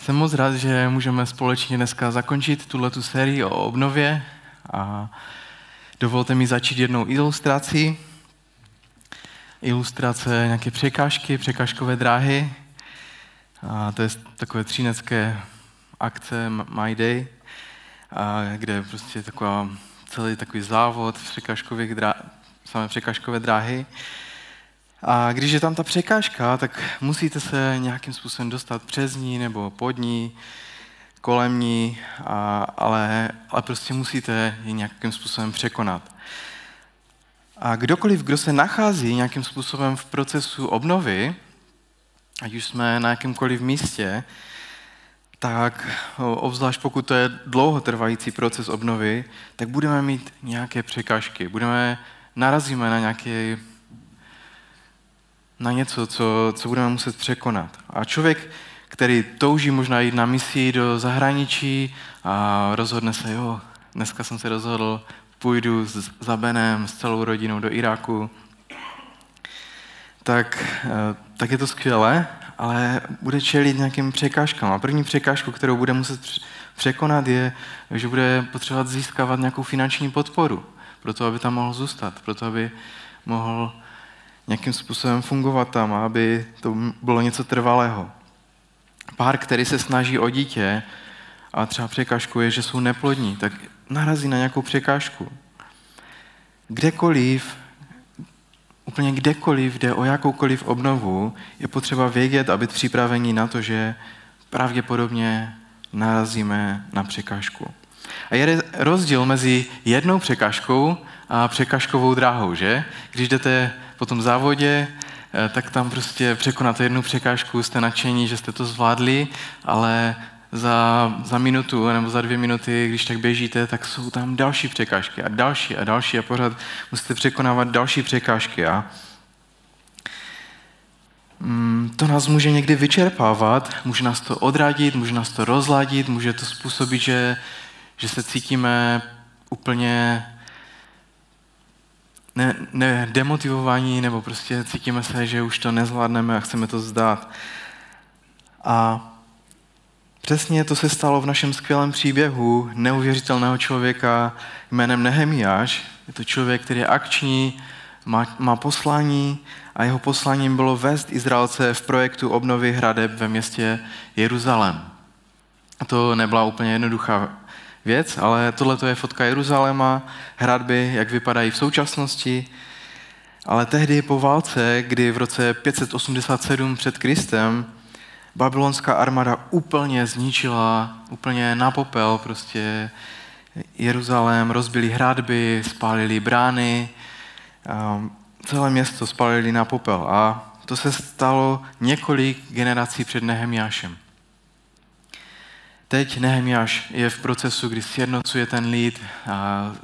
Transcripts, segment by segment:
Jsem moc rád, že můžeme společně dneska zakončit tuhle tu sérii o obnově a dovolte mi začít jednou ilustrací. Ilustrace nějaké překážky, překážkové dráhy. A to je takové třinecké akce My Day, a kde je prostě taková, celý takový závod překážkových drá, samé překážkové dráhy. A když je tam ta překážka, tak musíte se nějakým způsobem dostat přes ní nebo pod ní, kolem ní, a, ale, ale prostě musíte ji nějakým způsobem překonat. A kdokoliv, kdo se nachází nějakým způsobem v procesu obnovy, ať už jsme na jakémkoliv místě, tak obzvlášť pokud to je dlouhotrvající proces obnovy, tak budeme mít nějaké překážky. Budeme, narazíme na nějaké na něco, co, co budeme muset překonat. A člověk, který touží možná jít na misi do zahraničí a rozhodne se, jo, dneska jsem se rozhodl, půjdu s, za Benem, s celou rodinou do Iráku, tak, eh, tak je to skvělé, ale bude čelit nějakým překážkám. A první překážku, kterou bude muset překonat, je, že bude potřebovat získávat nějakou finanční podporu, proto aby tam mohl zůstat, proto aby mohl nějakým způsobem fungovat tam, aby to bylo něco trvalého. Pár, který se snaží o dítě a třeba překážku je, že jsou neplodní, tak narazí na nějakou překážku. Kdekoliv, úplně kdekoliv jde o jakoukoliv obnovu, je potřeba vědět a být připravení na to, že pravděpodobně narazíme na překážku. A je rozdíl mezi jednou překážkou a překážkovou dráhou, že? Když jdete po tom závodě, eh, tak tam prostě překonáte jednu překážku, jste nadšení, že jste to zvládli, ale za, za minutu nebo za dvě minuty, když tak běžíte, tak jsou tam další překážky a další a další a pořád musíte překonávat další překážky. A mm, to nás může někdy vyčerpávat, může nás to odradit, může nás to rozladit, může to způsobit, že, že se cítíme úplně ne, ne demotivovaní, nebo prostě cítíme se, že už to nezvládneme a chceme to zdát. A přesně to se stalo v našem skvělém příběhu neuvěřitelného člověka jménem Nehemiáš. Je to člověk, který je akční, má, má poslání a jeho posláním bylo vést Izraelce v projektu obnovy hradeb ve městě Jeruzalém. A to nebyla úplně jednoduchá věc, ale tohle je fotka Jeruzaléma, hradby, jak vypadají v současnosti. Ale tehdy po válce, kdy v roce 587 před Kristem babylonská armáda úplně zničila, úplně na popel prostě Jeruzalém, rozbili hradby, spálili brány, celé město spálili na popel. A to se stalo několik generací před Nehemiášem. Teď Nehemiáš je v procesu, kdy sjednocuje ten lid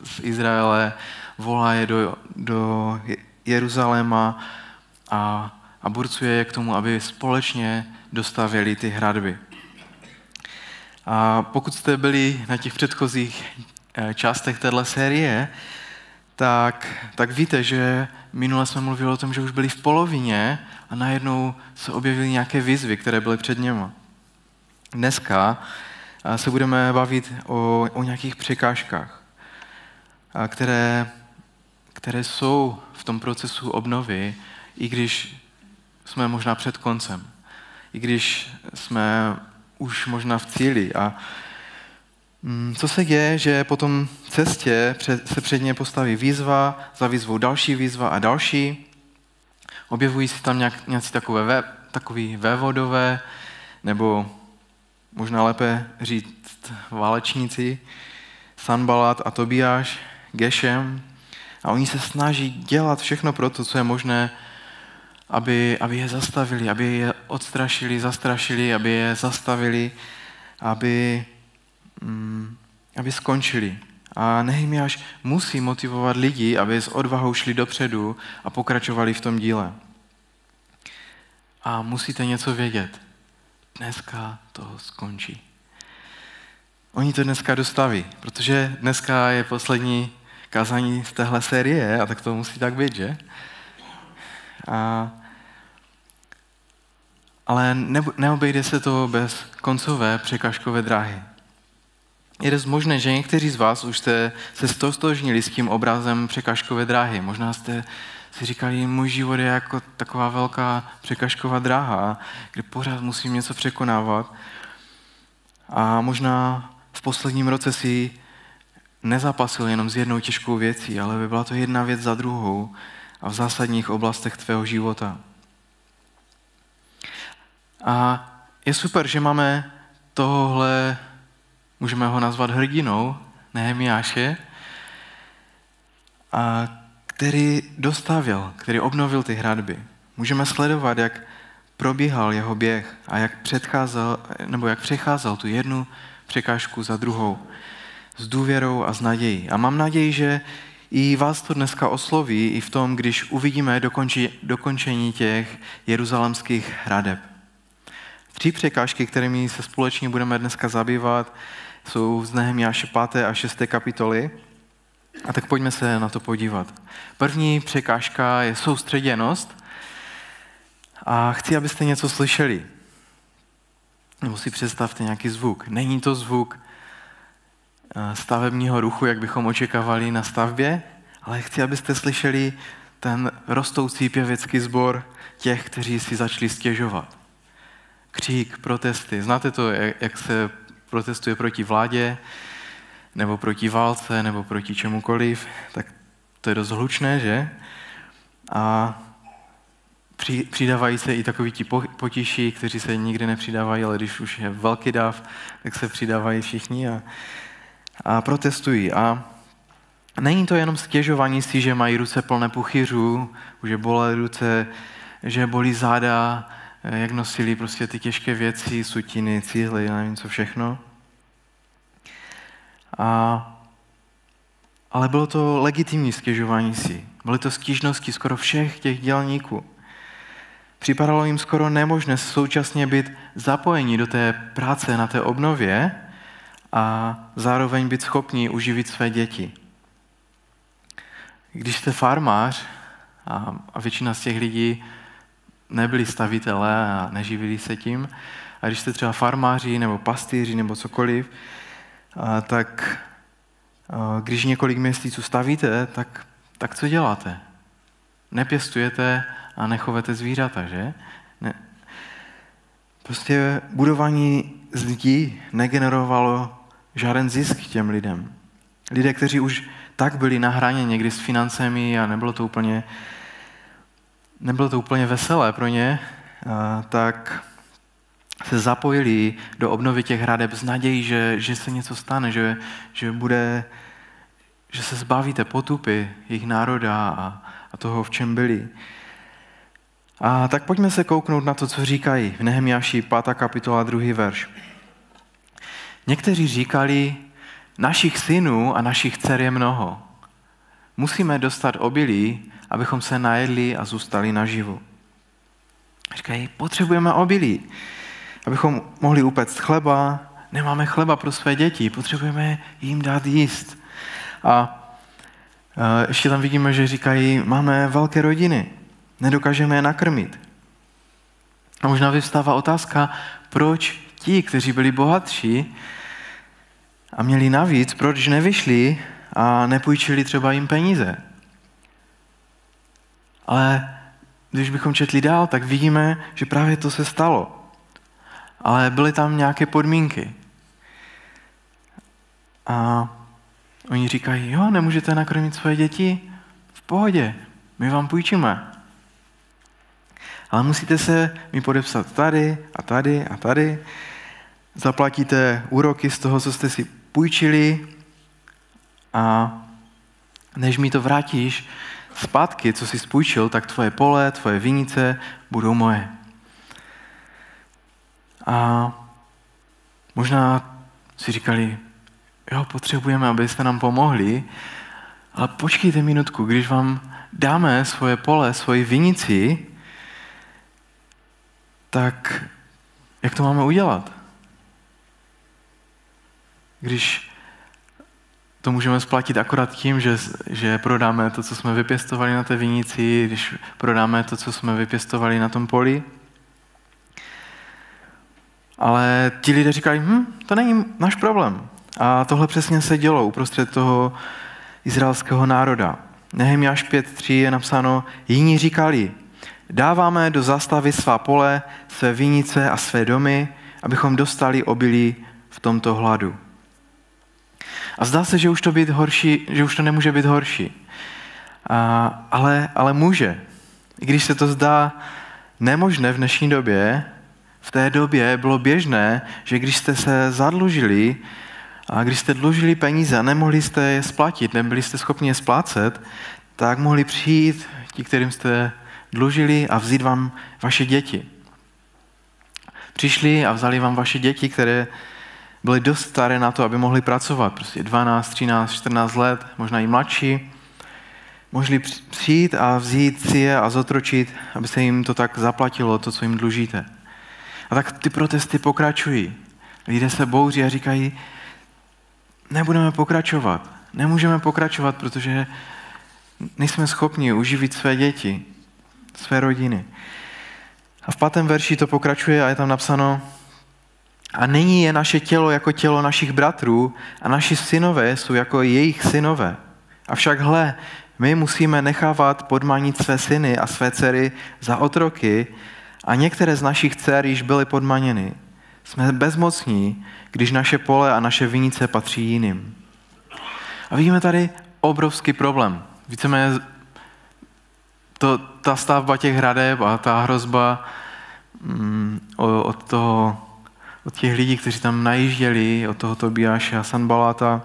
z Izraele, volá je do, do Jeruzaléma a, a burcuje je k tomu, aby společně dostavěli ty hradby. A pokud jste byli na těch předchozích eh, částech téhle série, tak, tak víte, že minule jsme mluvili o tom, že už byli v polovině a najednou se objevily nějaké výzvy, které byly před něma. Dneska se budeme bavit o, o nějakých překážkách, které, které jsou v tom procesu obnovy, i když jsme možná před koncem, i když jsme už možná v cíli. A mm, co se děje, že po tom cestě se před ně postaví výzva, za výzvou další výzva a další. Objevují se tam nějak, nějací takové, takový vévodové nebo možná lépe říct válečníci, Sanbalat a Tobiáš, Gešem, a oni se snaží dělat všechno pro to, co je možné, aby, aby je zastavili, aby je odstrašili, zastrašili, aby je zastavili, aby, mm, aby skončili. A Nehemiáš musí motivovat lidi, aby s odvahou šli dopředu a pokračovali v tom díle. A musíte něco vědět dneska to skončí. Oni to dneska dostaví, protože dneska je poslední kázání z téhle série a tak to musí tak být, že? A, Ale neobejde se to bez koncové překažkové dráhy. Je dost možné, že někteří z vás už jste se stotožnili s tím obrazem překažkové dráhy. Možná jste si říkali, můj život je jako taková velká překažková dráha, kde pořád musím něco překonávat. A možná v posledním roce si nezapasil jenom s jednou těžkou věcí, ale by byla to jedna věc za druhou a v zásadních oblastech tvého života. A je super, že máme tohle, můžeme ho nazvat hrdinou, Nehemiáše, a který dostavil, který obnovil ty hradby. Můžeme sledovat, jak probíhal jeho běh a jak předcházel, nebo jak přecházel tu jednu překážku za druhou s důvěrou a s nadějí. A mám naději, že i vás to dneska osloví i v tom, když uvidíme dokonči, dokončení těch jeruzalemských hradeb. Tři překážky, kterými se společně budeme dneska zabývat, jsou z Nehemiáše 5. a 6. kapitoly. A tak pojďme se na to podívat. První překážka je soustředěnost. A chci, abyste něco slyšeli. Nebo si představte nějaký zvuk. Není to zvuk eh, stavebního ruchu, jak bychom očekávali na stavbě, ale chci, abyste slyšeli ten rostoucí pěvecký sbor těch, kteří si začali stěžovat. Křík, protesty. Znáte to, jak se protestuje proti vládě, nebo proti válce, nebo proti čemukoliv, tak to je dost hlučné, že? A přidávají se i takoví ti potiší, kteří se nikdy nepřidávají, ale když už je velký dav, tak se přidávají všichni a, a protestují. A není to jenom stěžování si, že mají ruce plné puchyřů, že bolí ruce, že bolí záda, jak nosili prostě ty těžké věci, sutiny, cíhly, nevím co všechno. A, ale bylo to legitimní stěžování si. Byly to stížnosti skoro všech těch dělníků. Připadalo jim skoro nemožné současně být zapojení do té práce na té obnově a zároveň být schopní uživit své děti. Když jste farmář, a, většina z těch lidí nebyli stavitelé a neživili se tím, a když jste třeba farmáři nebo pastýři nebo cokoliv, tak když několik měsíců stavíte, tak, tak co děláte? Nepěstujete a nechovete zvířata, že? Ne. Prostě budování zdí negenerovalo žádný zisk těm lidem. Lidé, kteří už tak byli na hraně někdy s financemi a nebylo to úplně, nebylo to úplně veselé pro ně, tak se zapojili do obnovy těch hradeb s nadějí, že, že se něco stane, že, že, bude, že se zbavíte potupy jejich národa a, a toho, v čem byli. A tak pojďme se kouknout na to, co říkají v Nehemiáši 5. kapitola 2. verš. Někteří říkali, našich synů a našich dcer je mnoho. Musíme dostat obilí, abychom se najedli a zůstali naživu. Říkají, potřebujeme obilí, abychom mohli upéct chleba, nemáme chleba pro své děti, potřebujeme jim dát jíst. A ještě tam vidíme, že říkají, máme velké rodiny, nedokážeme je nakrmit. A možná vyvstává otázka, proč ti, kteří byli bohatší a měli navíc, proč nevyšli a nepůjčili třeba jim peníze. Ale když bychom četli dál, tak vidíme, že právě to se stalo. Ale byly tam nějaké podmínky. A oni říkají, jo, nemůžete nakrmit svoje děti? V pohodě, my vám půjčíme ale musíte se mi podepsat tady a tady a tady. Zaplatíte úroky z toho, co jste si půjčili a než mi to vrátíš zpátky, co jsi spůjčil, tak tvoje pole, tvoje vinice budou moje. A možná si říkali, jo, potřebujeme, abyste nám pomohli, ale počkejte minutku, když vám dáme svoje pole, svoji vinici, tak jak to máme udělat? Když to můžeme splatit akorát tím, že, že prodáme to, co jsme vypěstovali na té vinici, když prodáme to, co jsme vypěstovali na tom poli. Ale ti lidé říkali, hm, to není náš problém. A tohle přesně se dělo uprostřed toho izraelského národa. Nehemiáš 5.3 je napsáno, jiní říkali, dáváme do zastavy svá pole, své vinice a své domy, abychom dostali obilí v tomto hladu. A zdá se, že už to, být horší, že už to nemůže být horší. A, ale, ale může. I když se to zdá nemožné v dnešní době, v té době bylo běžné, že když jste se zadlužili a když jste dlužili peníze a nemohli jste je splatit, nebyli jste schopni je splácet, tak mohli přijít ti, kterým jste dlužili a vzít vám vaše děti. Přišli a vzali vám vaše děti, které byly dost staré na to, aby mohli pracovat, prostě 12, 13, 14 let, možná i mladší. Mohli přijít a vzít si je a zotročit, aby se jim to tak zaplatilo, to, co jim dlužíte. A tak ty protesty pokračují. Lidé se bouří a říkají, nebudeme pokračovat. Nemůžeme pokračovat, protože nejsme schopni uživit své děti, své rodiny. A v pátém verši to pokračuje a je tam napsáno, a není je naše tělo jako tělo našich bratrů a naši synové jsou jako jejich synové. Avšak hle, my musíme nechávat podmanit své syny a své dcery za otroky a některé z našich dcer již byly podmaněny. Jsme bezmocní, když naše pole a naše vinice patří jiným. A vidíme tady obrovský problém. Víceméně to, ta stavba těch hradeb a ta hrozba mm, od, toho, od těch lidí, kteří tam najížděli, od toho Tobiáše a Sanbaláta,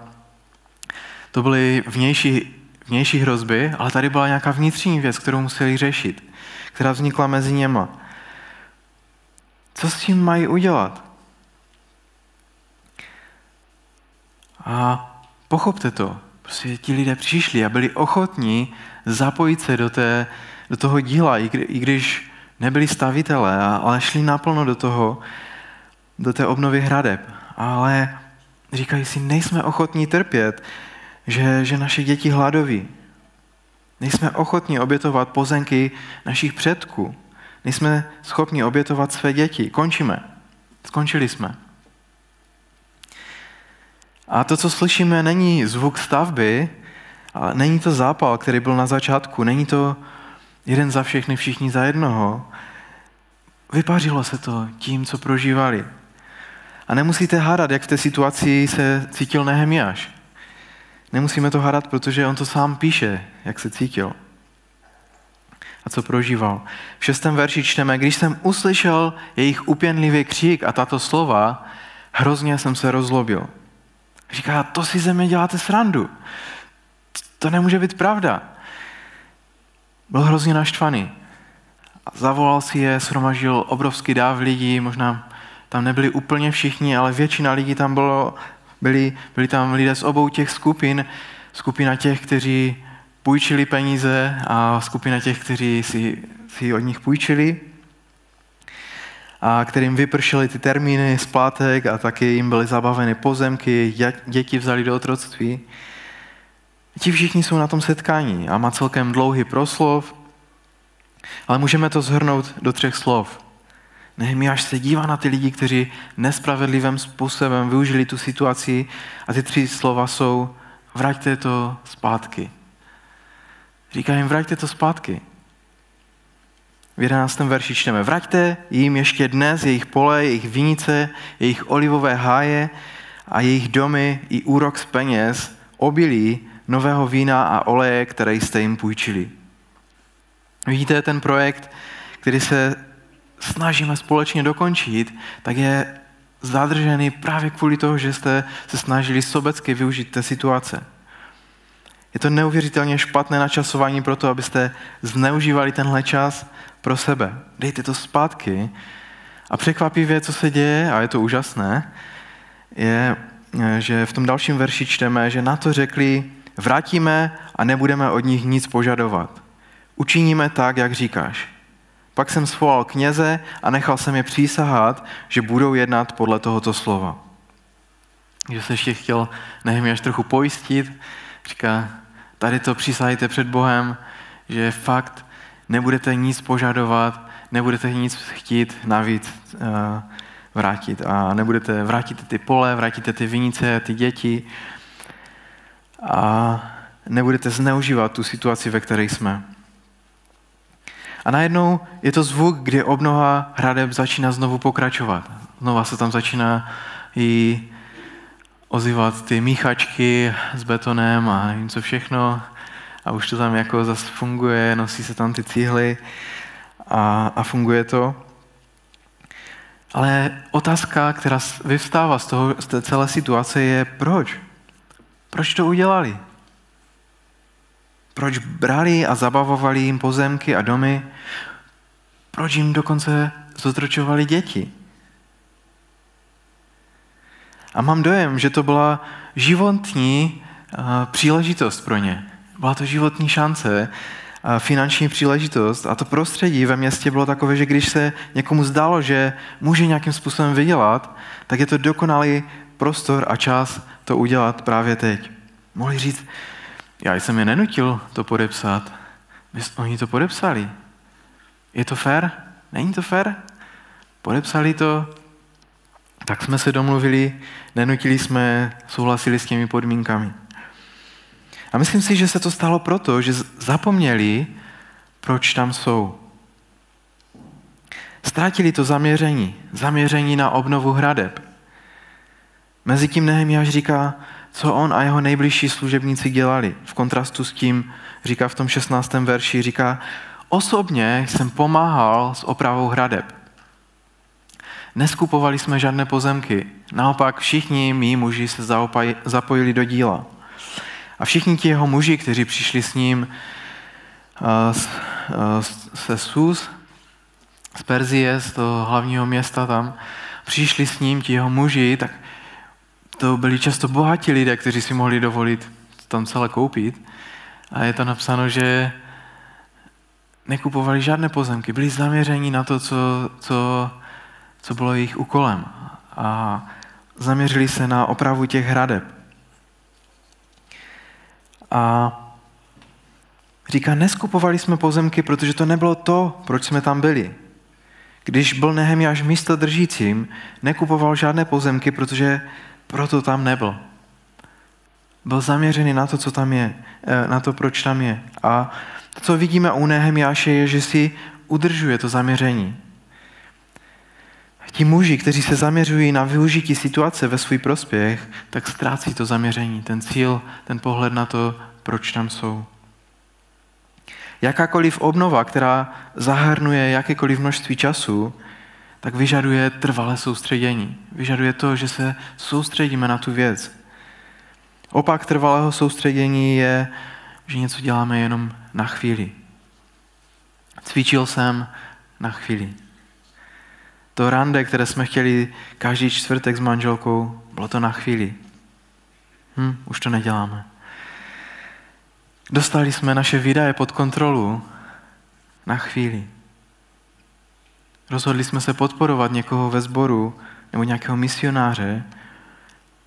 to byly vnější, vnější hrozby, ale tady byla nějaká vnitřní věc, kterou museli řešit, která vznikla mezi něma. Co s tím mají udělat? A pochopte to. Prostě ti lidé přišli a byli ochotní zapojit se do, té, do toho díla, i, kdy, i když nebyli stavitelé, ale šli naplno do toho, do té obnovy hradeb. Ale říkají si, nejsme ochotní trpět, že, že naše děti hladoví. Nejsme ochotní obětovat pozemky našich předků. Nejsme schopni obětovat své děti. Končíme. Skončili jsme. A to, co slyšíme, není zvuk stavby, ale není to zápal, který byl na začátku, není to jeden za všechny, všichni za jednoho. Vypařilo se to tím, co prožívali. A nemusíte hádat, jak v té situaci se cítil Nehemiáš. Nemusíme to hádat, protože on to sám píše, jak se cítil a co prožíval. V šestém verši čteme, když jsem uslyšel jejich upěnlivý křík a tato slova, hrozně jsem se rozlobil. Říká, to si ze mě děláte srandu. To nemůže být pravda. Byl hrozně naštvaný. Zavolal si je, shromažil obrovský dáv lidí, možná tam nebyli úplně všichni, ale většina lidí tam bylo, byli, byli tam lidé z obou těch skupin, skupina těch, kteří půjčili peníze a skupina těch, kteří si, si od nich půjčili a kterým vypršely ty termíny splátek a taky jim byly zabaveny pozemky, děti vzali do otroctví. Ti všichni jsou na tom setkání a má celkem dlouhý proslov, ale můžeme to zhrnout do třech slov. Nehemiáš se dívá na ty lidi, kteří nespravedlivým způsobem využili tu situaci a ty tři slova jsou vraťte to zpátky. Říká jim, vraťte to zpátky. V 11. verši čteme, vraťte jim ještě dnes jejich pole, jejich vinice, jejich olivové háje a jejich domy i úrok z peněz, obilí, nového vína a oleje, které jste jim půjčili. Vidíte, ten projekt, který se snažíme společně dokončit, tak je zadržený právě kvůli toho, že jste se snažili sobecky využít té situace. Je to neuvěřitelně špatné načasování pro to, abyste zneužívali tenhle čas pro sebe. Dejte to zpátky. A překvapivě, co se děje, a je to úžasné, je, že v tom dalším verši čteme, že na to řekli, vrátíme a nebudeme od nich nic požadovat. Učiníme tak, jak říkáš. Pak jsem svolal kněze a nechal jsem je přísahat, že budou jednat podle tohoto slova. Že se ještě chtěl Nehemiáš trochu pojistit, říká, tady to přísahajte před Bohem, že fakt nebudete nic požadovat, nebudete nic chtít navíc uh, vrátit a nebudete, vrátíte ty pole, vrátíte ty vinice, ty děti a nebudete zneužívat tu situaci, ve které jsme. A najednou je to zvuk, kdy obnova hradeb začíná znovu pokračovat. Znova se tam začíná i ozývat ty míchačky s betonem a nevím co všechno. A už to tam jako zase funguje, nosí se tam ty cíhly a, a funguje to. Ale otázka, která vyvstává z, toho, z té celé situace je proč? Proč to udělali? Proč brali a zabavovali jim pozemky a domy? Proč jim dokonce zotročovali děti? A mám dojem, že to byla životní uh, příležitost pro ně. Byla to životní šance, uh, finanční příležitost a to prostředí ve městě bylo takové, že když se někomu zdálo, že může nějakým způsobem vydělat, tak je to dokonalý prostor a čas to udělat právě teď. Mohli říct, já jsem je nenutil to podepsat. Oni to podepsali. Je to fér? Není to fér? Podepsali to, tak jsme se domluvili, nenutili jsme, souhlasili s těmi podmínkami. A myslím si, že se to stalo proto, že zapomněli, proč tam jsou. Ztratili to zaměření, zaměření na obnovu hradeb. Mezitím Nehemiáš říká, co on a jeho nejbližší služebníci dělali. V kontrastu s tím říká v tom 16. verši, říká, osobně jsem pomáhal s opravou hradeb. Neskupovali jsme žádné pozemky. Naopak všichni mý muži se zapojili do díla. A všichni ti jeho muži, kteří přišli s ním se Sus, z Perzie, z toho hlavního města tam, přišli s ním ti jeho muži, tak to byli často bohatí lidé, kteří si mohli dovolit tam celé koupit. A je to napsáno, že nekupovali žádné pozemky, byli zaměření na to, co, co, co bylo jejich úkolem. A zaměřili se na opravu těch hradeb. A říká, neskupovali jsme pozemky, protože to nebylo to, proč jsme tam byli. Když byl Nehemiáš místo držícím, nekupoval žádné pozemky, protože proto tam nebyl. Byl zaměřený na to, co tam je, eh, na to, proč tam je. A to, co vidíme u Nehemiáše, je, že si udržuje to zaměření. Ti muži, kteří se zaměřují na využití situace ve svůj prospěch, tak ztrácí to zaměření, ten cíl, ten pohled na to, proč tam jsou. Jakákoliv obnova, která zahrnuje jakékoliv množství času, tak vyžaduje trvalé soustředění. Vyžaduje to, že se soustředíme na tu věc. Opak trvalého soustředění je, že něco děláme jenom na chvíli. Cvičil jsem na chvíli. To rande, které jsme chtěli každý čtvrtek s manželkou, bylo to na chvíli. Hm, už to neděláme. Dostali jsme naše výdaje pod kontrolu na chvíli. Rozhodli jsme se podporovat někoho ve sboru nebo nějakého misionáře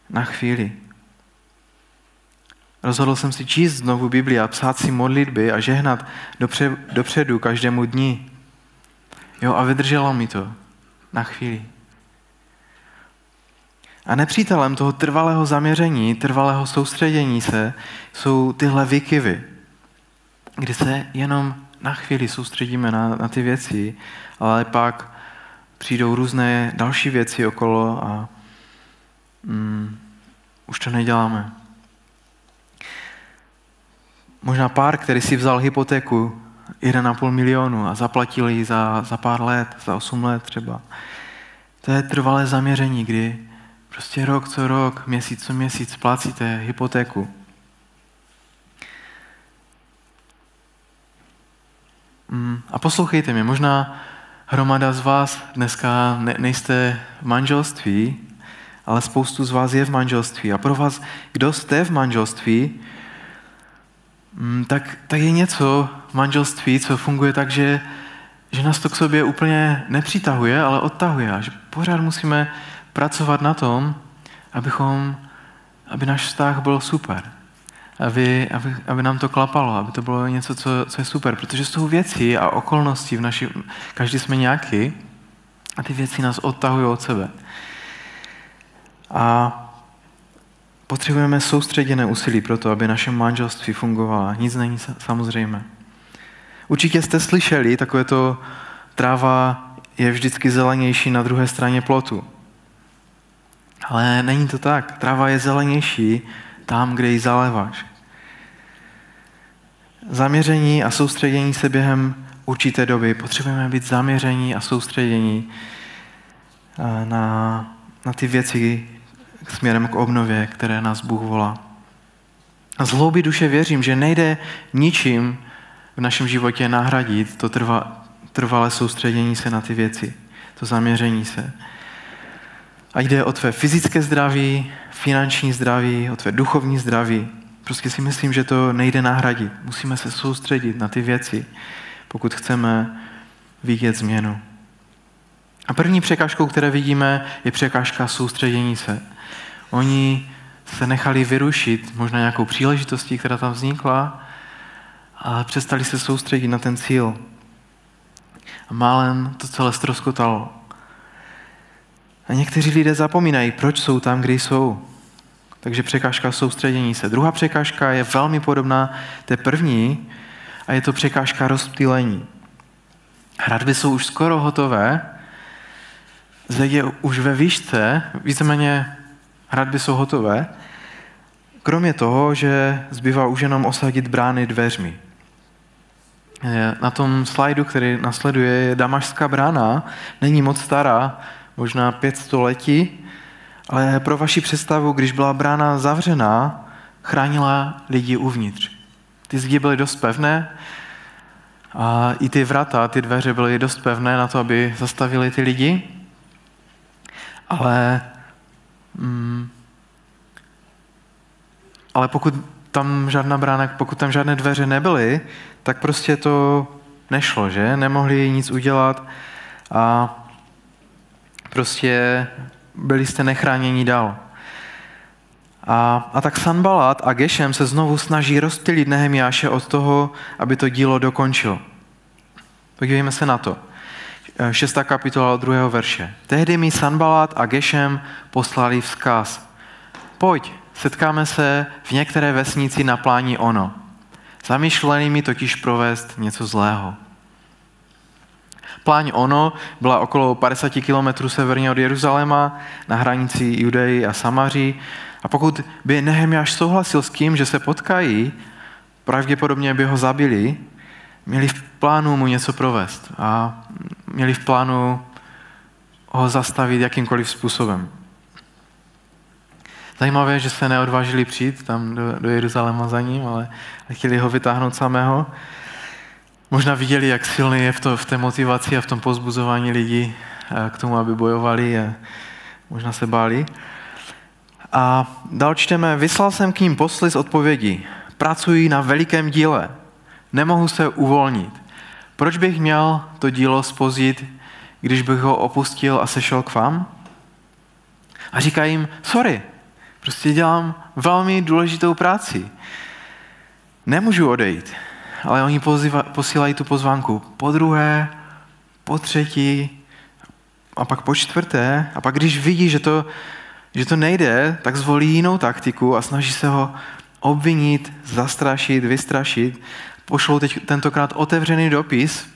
na chvíli. Rozhodl jsem si číst znovu Bibli a psát si modlitby a žehnat dopře, dopředu každému dni. Jo, a vydrželo mi to na chvíli. A nepřítelem toho trvalého zaměření, trvalého soustředění se jsou tyhle výkyvy, kdy se jenom na chvíli soustředíme na, na ty věci, ale pak přijdou různé další věci okolo a mm, už to neděláme. Možná pár, který si vzal hypotéku 1,5 milionu a zaplatil ji za, za pár let, za 8 let třeba. To je trvalé zaměření, kdy prostě rok co rok, měsíc co měsíc splácíte hypotéku. Mm, a poslouchejte mě, možná hromada z vás dneska ne, nejste v manželství, ale spoustu z vás je v manželství. A pro vás, kdo jste v manželství, tak, tak je něco v manželství, co funguje tak, že, že nás to k sobě úplně nepřitahuje, ale odtahuje. A že pořád musíme pracovat na tom, abychom, aby náš vztah byl super aby, aby, aby nám to klapalo, aby to bylo něco, co, co je super, protože jsou věci a okolnosti v naší, každý jsme nějaký, A ty věci nás odtahují od sebe. A potřebujeme soustředěné úsilí pro to, aby naše manželství fungovalo. Nic není samozřejmé. Určitě jste slyšeli, takové to tráva je vždycky zelenější na druhé straně plotu. Ale není to tak. Tráva je zelenější tam, kde ji zaléváš. Zaměření a soustředění se během určité doby. Potřebujeme být zaměření a soustředění eh, na, na ty věci směrem k obnově, které nás Bůh volá. A z hlouby duše věřím, že nejde ničím v našem životě nahradit to trva, trvalé soustředění se na ty věci, to zaměření se. A jde o tvé fyzické zdraví, finanční zdraví, o tvé duchovní zdraví. Prostě si myslím, že to nejde nahradit. Musíme se soustředit na ty věci, pokud chceme vidět změnu. A první překážkou, které vidíme, je překážka soustředění se. Oni se nechali vyrušit možná nějakou příležitostí, která tam vznikla, ale přestali se soustředit na ten cíl. A málem to celé stroskotalo. A někteří lidé zapomínají, proč jsou tam, kde jsou. Takže překážka soustředění se. Druhá překážka je velmi podobná té první a je to překážka rozptýlení. Hradby jsou už skoro hotové, zeď je už ve výšce, víceméně hradby jsou hotové, kromě toho, že zbývá už jenom osadit brány dveřmi. Na tom slajdu, který nasleduje, je Damašská brána, není moc stará, možná pět století, ale pro vaši představu, když byla brána zavřená, chránila lidi uvnitř. Ty zdi byly dost pevné a i ty vrata, ty dveře byly dost pevné na to, aby zastavili ty lidi. Ale, mm, ale pokud tam žádná brána, pokud tam žádné dveře nebyly, tak prostě to nešlo, že? Nemohli nic udělat a prostě byli jste nechráněni dál. A, a tak Sanbalat a Gešem se znovu snaží rozptýlit Nehemiáše od toho, aby to dílo dokončil. Podívejme se na to. Šestá kapitola od druhého verše. Tehdy mi Sanbalat a Gešem poslali vzkaz. Pojď, setkáme se v některé vesnici na pláni ono. Zamýšleli mi totiž provést něco zlého. Pláň Ono byla okolo 50 kilometrů severně od Jeruzaléma na hranici Judeji a Samaří. A pokud by Nehemiáš souhlasil s tím, že se potkají, pravděpodobně by ho zabili, měli v plánu mu něco provést a měli v plánu ho zastavit jakýmkoliv způsobem. Zajímavé, že se neodvážili přijít tam do, do Jeruzaléma za ním, ale chtěli ho vytáhnout samého. Možná viděli, jak silný je v, to, v té motivaci a v tom pozbuzování lidí eh, k tomu, aby bojovali a možná se báli. A dál čteme, vyslal jsem k ním posly z odpovědi. Pracují na velikém díle. Nemohu se uvolnit. Proč bych měl to dílo spozit, když bych ho opustil a sešel k vám? A říká jim, sorry, prostě dělám velmi důležitou práci. Nemůžu odejít ale oni pozýva, posílají tu pozvánku po druhé, po třetí a pak po čtvrté. A pak když vidí, že to, že to nejde, tak zvolí jinou taktiku a snaží se ho obvinit, zastrašit, vystrašit. Pošlou teď tentokrát otevřený dopis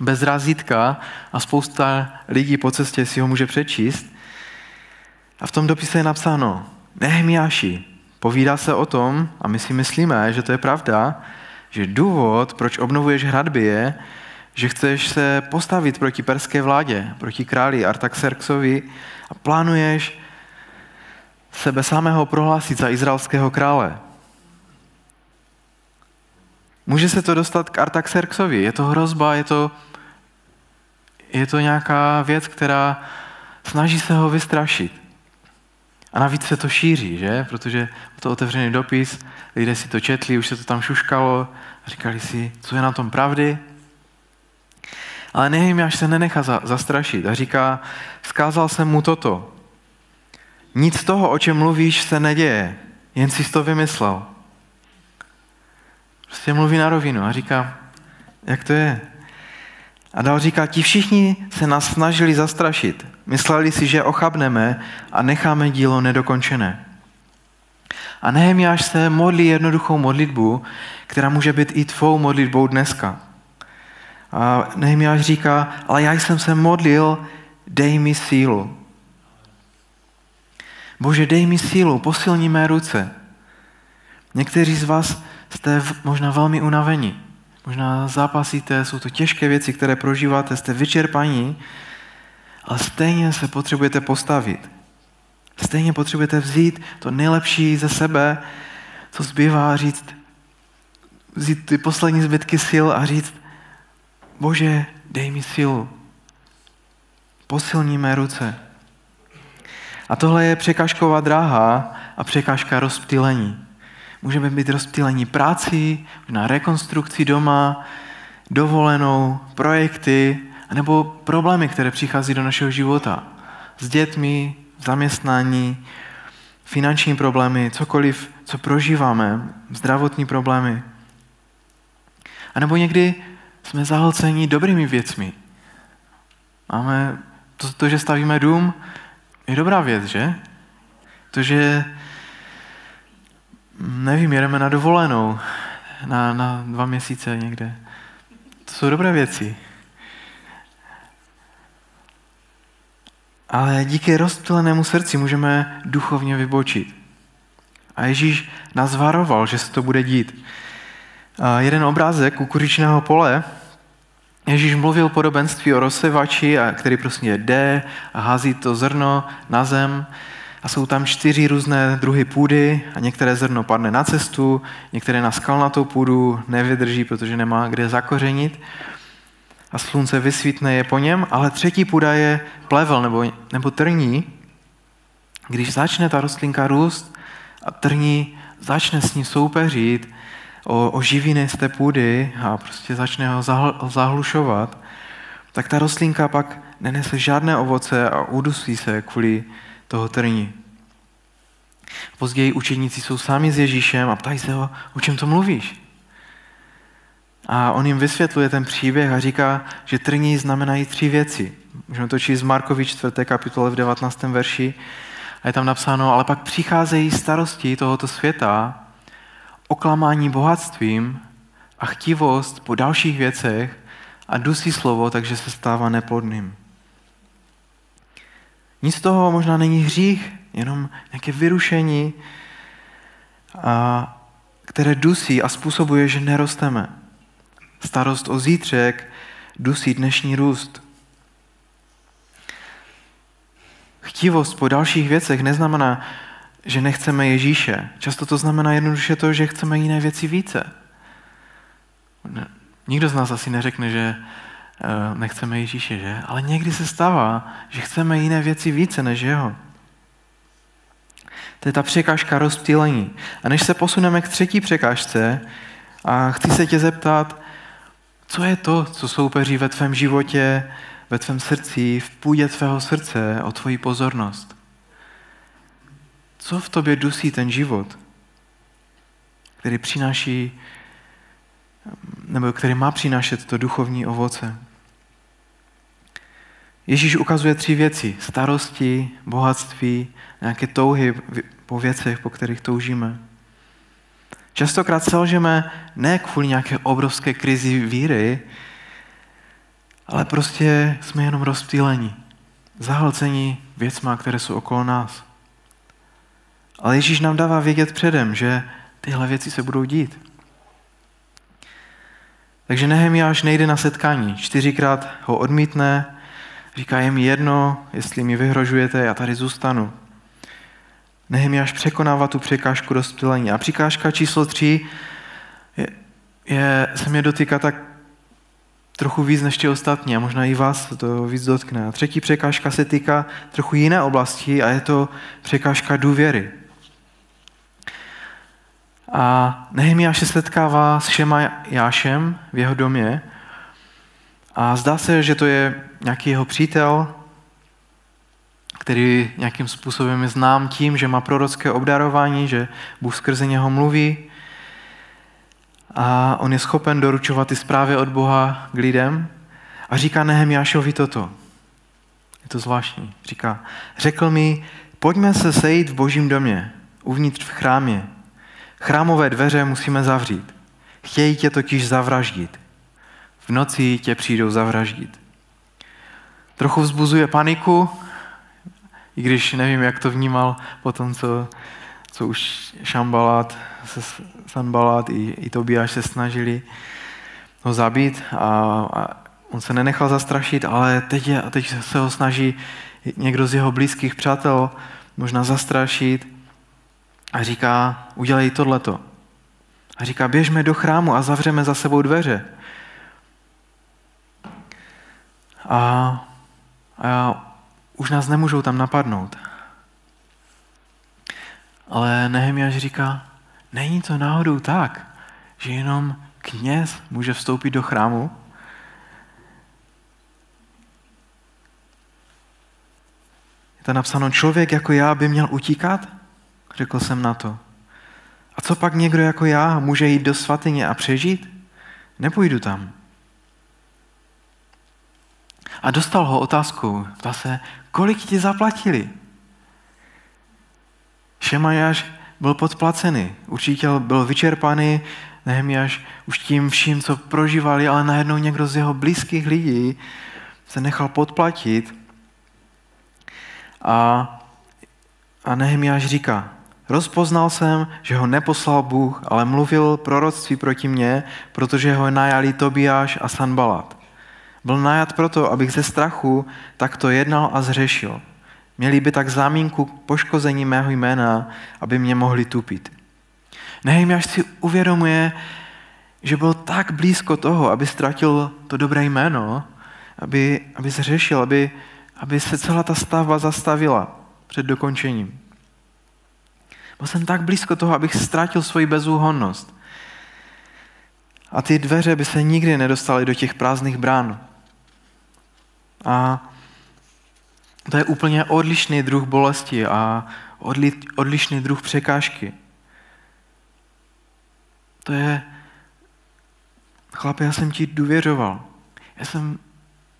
bez razítka a spousta lidí po cestě si ho může přečíst. A v tom dopise je napsáno, Nehemiáši, povídá se o tom, a my si myslíme, že to je pravda, že důvod, proč obnovuješ hradby, je, že chceš se postavit proti perské vládě, proti králi Artaxerxovi a plánuješ sebe samého prohlásit za izraelského krále. Může se to dostat k Artaxerxovi. Je to hrozba, je to, je to nějaká věc, která snaží se ho vystrašit. A navíc se to šíří, že? Protože to otevřený dopis, lidé si to četli, už se to tam šuškalo říkali si, co je na tom pravdy. Ale Nehemiáš se nenechá zastrašit a říká, vzkázal jsem mu toto. Nic z toho, o čem mluvíš, se neděje, jen si to vymyslel. Prostě mluví na rovinu a říká, jak to je. A dál říká, ti všichni se nás snažili zastrašit. Mysleli si, že ochabneme a necháme dílo nedokončené. A Nehemiáš se modlí jednoduchou modlitbu, která může být i tvou modlitbou dneska. A Nehemiáš říká, ale já jsem se modlil, dej mi sílu. Bože, dej mi sílu, posilni mé ruce. Někteří z vás jste možná velmi unavení. Možná zápasíte, jsou to těžké věci, které prožíváte, jste vyčerpaní, ale stejně se potřebujete postavit. Stejně potřebujete vzít to nejlepší ze sebe, co zbývá říct, vzít ty poslední zbytky sil a říct, Bože, dej mi sílu. Posilní mé ruce. A tohle je překážková dráha a překážka rozptýlení. Můžeme být rozptýlení práci, na rekonstrukci doma, dovolenou, projekty, nebo problémy, které přichází do našeho života. S dětmi, zaměstnání, finanční problémy, cokoliv, co prožíváme, zdravotní problémy. A nebo někdy jsme zahlceni dobrými věcmi. Máme to, to, že stavíme dům, je dobrá věc, že? To, že nevím, jedeme na dovolenou na, na dva měsíce někde. To jsou dobré věci. Ale díky rozptýlenému srdci můžeme duchovně vybočit. A Ježíš nás varoval, že se to bude dít. A jeden obrázek kukuřičného pole, Ježíš mluvil podobenství o rozsevači, který prostě jde a hází to zrno na zem a jsou tam čtyři různé druhy půdy a některé zrno padne na cestu, některé na skalnatou půdu nevydrží, protože nemá kde zakořenit a slunce vysvítne je po něm, ale třetí půda je plevel nebo, nebo trní. Když začne ta rostlinka růst a trní začne s ní soupeřit o, o živiny z té půdy a prostě začne ho zahlušovat, tak ta rostlinka pak nenese žádné ovoce a udusí se kvůli toho trní. Později učeníci jsou sami s Ježíšem a ptají se ho, o čem to mluvíš? A on jim vysvětluje ten příběh a říká, že trní znamenají tři věci. Můžeme to číst z Markovi 4. kapitole v 19. verši. A je tam napsáno, ale pak přicházejí starosti tohoto světa, oklamání bohatstvím a chtivost po dalších věcech a dusí slovo, takže se stává neplodným. Nic z toho možná není hřích, jenom nějaké vyrušení, a, které dusí a způsobuje, že nerosteme. Starost o zítřek dusí dnešní růst. Chtivost po dalších věcech neznamená, že nechceme Ježíše. Často to znamená jednoduše to, že chceme jiné věci více. Nikdo z nás asi neřekne, že nechceme Ježíše, že? Ale někdy se stává, že chceme jiné věci více než jeho. To je ta překážka rozptýlení. A než se posuneme k třetí překážce, a chci se tě zeptat, co je to, co soupeří ve tvém životě, ve tvém srdci, v půdě tvého srdce o tvoji pozornost? Co v tobě dusí ten život, který přináší, nebo který má přinášet to duchovní ovoce? Ježíš ukazuje tři věci. Starosti, bohatství, nějaké touhy po věcech, po kterých toužíme. Častokrát selžeme ne kvůli nějaké obrovské krizi víry, ale prostě jsme jenom rozptýlení, zahlcení věcma, které jsou okolo nás. Ale Ježíš nám dává vědět předem, že tyhle věci se budou dít. Takže Nehemiáš nejde na setkání. Čtyřikrát ho odmítne, říká, je mi jedno, jestli mi vyhrožujete, já tady zůstanu. Nehemiáš překonává tu překážku rozptýlení. A překážka číslo tři je, je, se mě dotýká tak trochu víc než ti ostatní a možná i vás to víc dotkne. A třetí překážka se týká trochu jiné oblasti a je to překážka důvěry. A Nehemiáš se setkává s Jášem v jeho domě a zdá se, že to je nějaký jeho přítel, který nějakým způsobem je znám tím, že má prorocké obdarování, že Bůh skrze něho mluví a on je schopen doručovat ty zprávy od Boha k lidem. A říká Nehemiášovi toto. Je to zvláštní. Říká, řekl mi, pojďme se sejít v božím domě, uvnitř v chrámě. Chrámové dveře musíme zavřít. Chtějí tě totiž zavraždit. V noci tě přijdou zavraždit. Trochu vzbuzuje paniku, i když nevím, jak to vnímal po tom, co, co už Šambalát, Sanbalát i, i Tobiáš se snažili ho zabít a, a on se nenechal zastrašit, ale teď, je, teď se ho snaží někdo z jeho blízkých přátel možná zastrašit a říká, udělej tohleto. A říká, běžme do chrámu a zavřeme za sebou dveře. A, a už nás nemůžou tam napadnout. Ale Nehemiáš říká, není to náhodou tak, že jenom kněz může vstoupit do chrámu? Je to napsáno, člověk jako já by měl utíkat? Řekl jsem na to. A co pak někdo jako já může jít do svatyně a přežít? Nepůjdu tam. A dostal ho otázku, ptá se, kolik ti zaplatili? Šemajáš byl podplacený, učitel byl vyčerpaný, Nehemiáš už tím vším, co prožívali, ale najednou někdo z jeho blízkých lidí se nechal podplatit. A, a Nehemiáš říká, rozpoznal jsem, že ho neposlal Bůh, ale mluvil proroctví proti mně, protože ho najali Tobiáš a Sanbalat. Byl najat proto, abych ze strachu takto jednal a zřešil. Měli by tak zámínku poškození mého jména, aby mě mohli tupit. Nehemiáš si uvědomuje, že byl tak blízko toho, aby ztratil to dobré jméno, aby, aby zřešil, aby, aby se celá ta stavba zastavila před dokončením. Byl jsem tak blízko toho, abych ztratil svoji bezúhonnost. A ty dveře by se nikdy nedostaly do těch prázdných brán. A to je úplně odlišný druh bolesti a odli, odlišný druh překážky. To je, chlapi, já jsem ti důvěřoval. Já jsem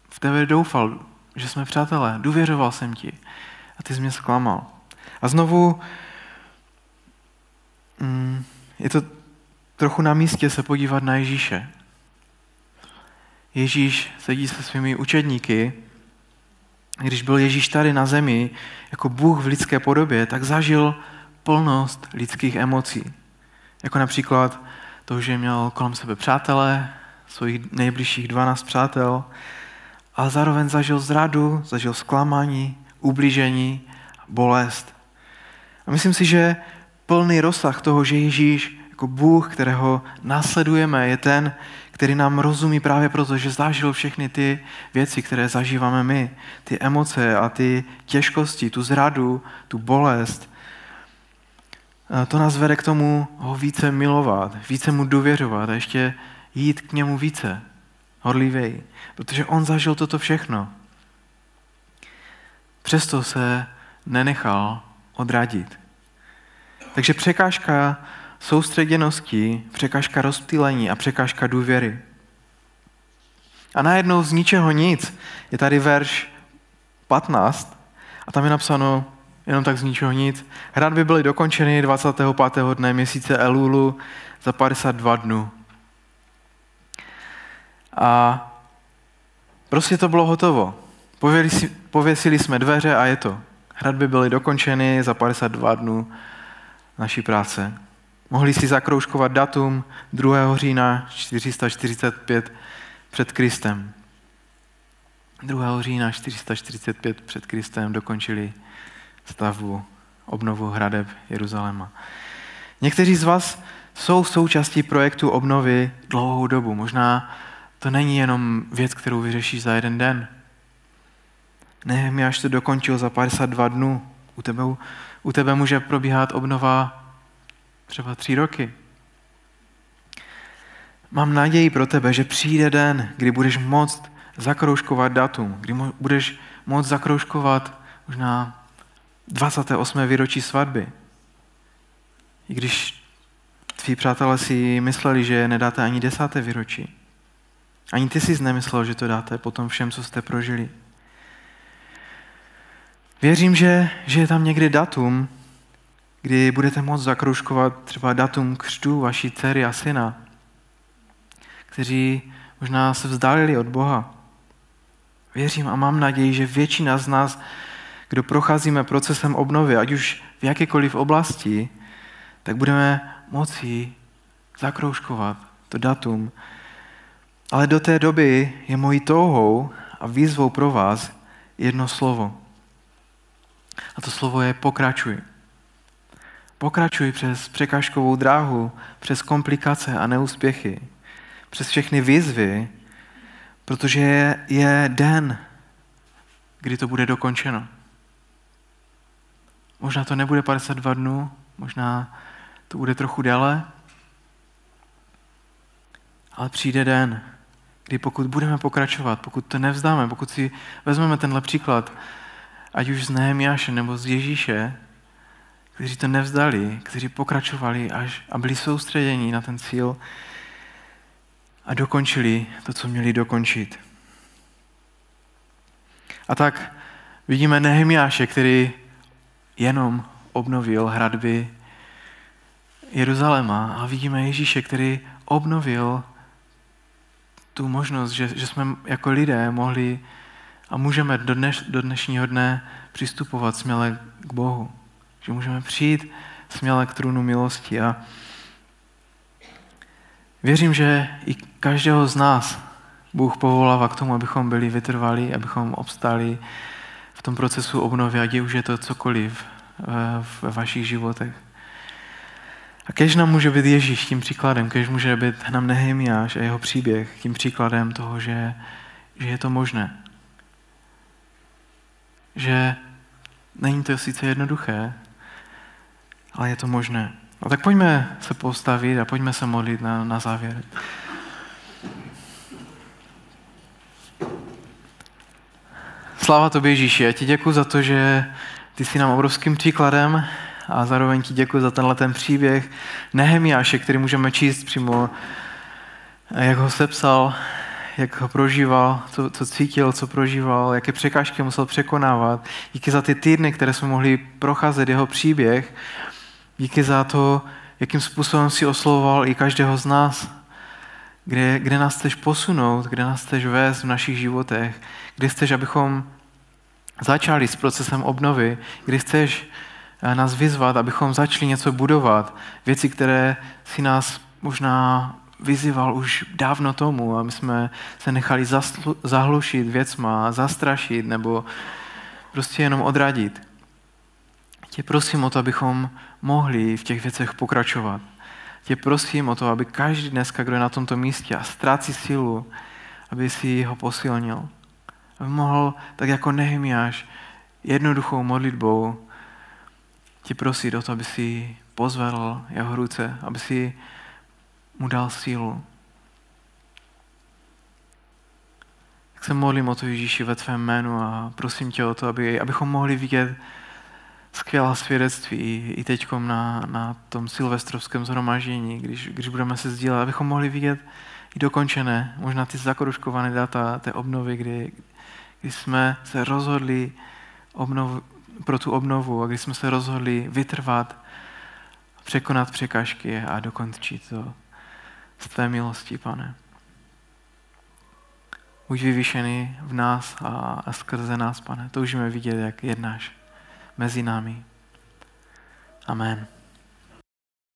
v tebe doufal, že jsme přátelé. Důvěřoval jsem ti. A ty jsi mě zklamal. A znovu mm, je to trochu na místě se podívat na Ježíše. Ježíš sedí se svými učedníky. Když byl Ježíš tady na zemi jako Bůh v lidské podobě, tak zažil plnost lidských emocí. Jako například to, že měl kolem sebe přátelé, svých nejbližších 12 přátel, ale zároveň zažil zradu, zažil zklamání, ublížení, bolest. A myslím si, že plný rozsah toho, že Ježíš jako Bůh, kterého následujeme, je ten, který nám rozumí právě proto, že zažil všechny ty věci, které zažíváme my, ty emoce a ty těžkosti, tu zradu, tu bolest, to nás vede k tomu ho více milovat, více mu důvěřovat a ještě jít k němu více, horlivej, protože on zažil toto všechno. Přesto se nenechal odradit. Takže překážka soustředěnosti, překážka rozptýlení a překážka důvěry. A najednou z ničeho nic je tady verš 15 a tam je napsáno jenom tak z ničeho nic. Hradby byly dokončeny 25. dne měsíce Elulu za 52 dnů. A prostě to bylo hotovo. Pověsili jsme dveře a je to. Hradby byly dokončeny za 52 dnů naší práce. Mohli si zakroužkovat datum 2. října 445 před Kristem. 2. října 445 před Kristem dokončili stavbu, obnovu hradeb Jeruzaléma. Někteří z vás jsou součástí projektu obnovy dlouhou dobu. Možná to není jenom věc, kterou vyřešíš za jeden den. až to dokončil za 52 dnů. U tebe, u tebe může probíhat obnova třeba tři roky. Mám naději pro tebe, že přijde den, kdy budeš moct zakroužkovat datum, kdy budeš moct zakroužkovat možná 28. výročí svatby. I když tví přátelé si mysleli, že nedáte ani desáté výročí. Ani ty jsi nemyslel, že to dáte po tom všem, co jste prožili. Věřím, že, že je tam někdy datum, kdy budete moct zakroužkovat třeba datum křtu vaší dcery a syna, kteří možná se vzdálili od Boha. Věřím a mám naději, že většina z nás, kdo procházíme procesem obnovy, ať už v jakékoliv oblasti, tak budeme moci zakroužkovat to datum. Ale do té doby je mojí touhou a výzvou pro vás jedno slovo. A to slovo je pokračuj. Pokračuj přes překážkovou dráhu, přes komplikace a neúspěchy, přes všechny výzvy, protože je, je den, kdy to bude dokončeno. Možná to nebude 52 dnů, možná to bude trochu déle, ale přijde den, kdy pokud budeme pokračovat, pokud to nevzdáme, pokud si vezmeme tenhle příklad, ať už z Nehemiáše nebo z Ježíše, kteří to nevzdali, kteří pokračovali až a byli soustředění na ten cíl a dokončili to, co měli dokončit. A tak vidíme Nehemiáše, který jenom obnovil hradby Jeruzaléma a vidíme Ježíše, který obnovil tu možnost, že, že jsme jako lidé mohli a můžeme do, dneš, do dnešního dne přistupovat směle k Bohu. Že můžeme přijít směle k trůnu milosti. A věřím, že i každého z nás Bůh povolává k tomu, abychom byli vytrvalí, abychom obstáli v tom procesu obnovy, ať už je to cokoliv ve vašich životech. A kež nám může být Ježíš tím příkladem, kež může být nám Nehemiáš a jeho příběh tím příkladem toho, že, že je to možné. Že není to sice jednoduché, ale je to možné. No tak pojďme se postavit a pojďme se modlit na, na závěr. Sláva tobě Ježíši, já ti děkuji za to, že ty jsi nám obrovským příkladem a zároveň ti děkuji za tenhle ten příběh Nehemiáše, který můžeme číst přímo, jak ho sepsal, jak ho prožíval, co, co cítil, co prožíval, jaké překážky musel překonávat. Díky za ty týdny, které jsme mohli procházet jeho příběh. Díky za to, jakým způsobem si oslovoval i každého z nás, kde, kde nás chceš posunout, kde nás chceš vést v našich životech, kde chceš, abychom začali s procesem obnovy, kdy chceš eh, nás vyzvat, abychom začali něco budovat, věci, které si nás možná vyzýval už dávno tomu a my jsme se nechali zaslu- zahlušit věcma, zastrašit nebo prostě jenom odradit. Tě prosím o to, abychom mohli v těch věcech pokračovat. Tě prosím o to, aby každý dneska, kdo je na tomto místě a ztrácí sílu, aby si ho posilnil. Aby mohl, tak jako Nehemiáš, jednoduchou modlitbou tě prosit o to, aby si pozvedl jeho ruce, aby si mu dal sílu. Tak se modlím o to Ježíši ve tvém jménu a prosím tě o to, aby, abychom mohli vidět skvělá svědectví i teď na, na tom silvestrovském zhromaždění, když, když budeme se sdílet, abychom mohli vidět i dokončené, možná ty zakruškované data té obnovy, kdy, kdy jsme se rozhodli obnov, pro tu obnovu a kdy jsme se rozhodli vytrvat, překonat překážky a dokončit to z tvé milosti, pane. Buď vyvýšený v nás a, a skrze nás, pane. Toužíme vidět, jak jednáš mezi námi. Amen.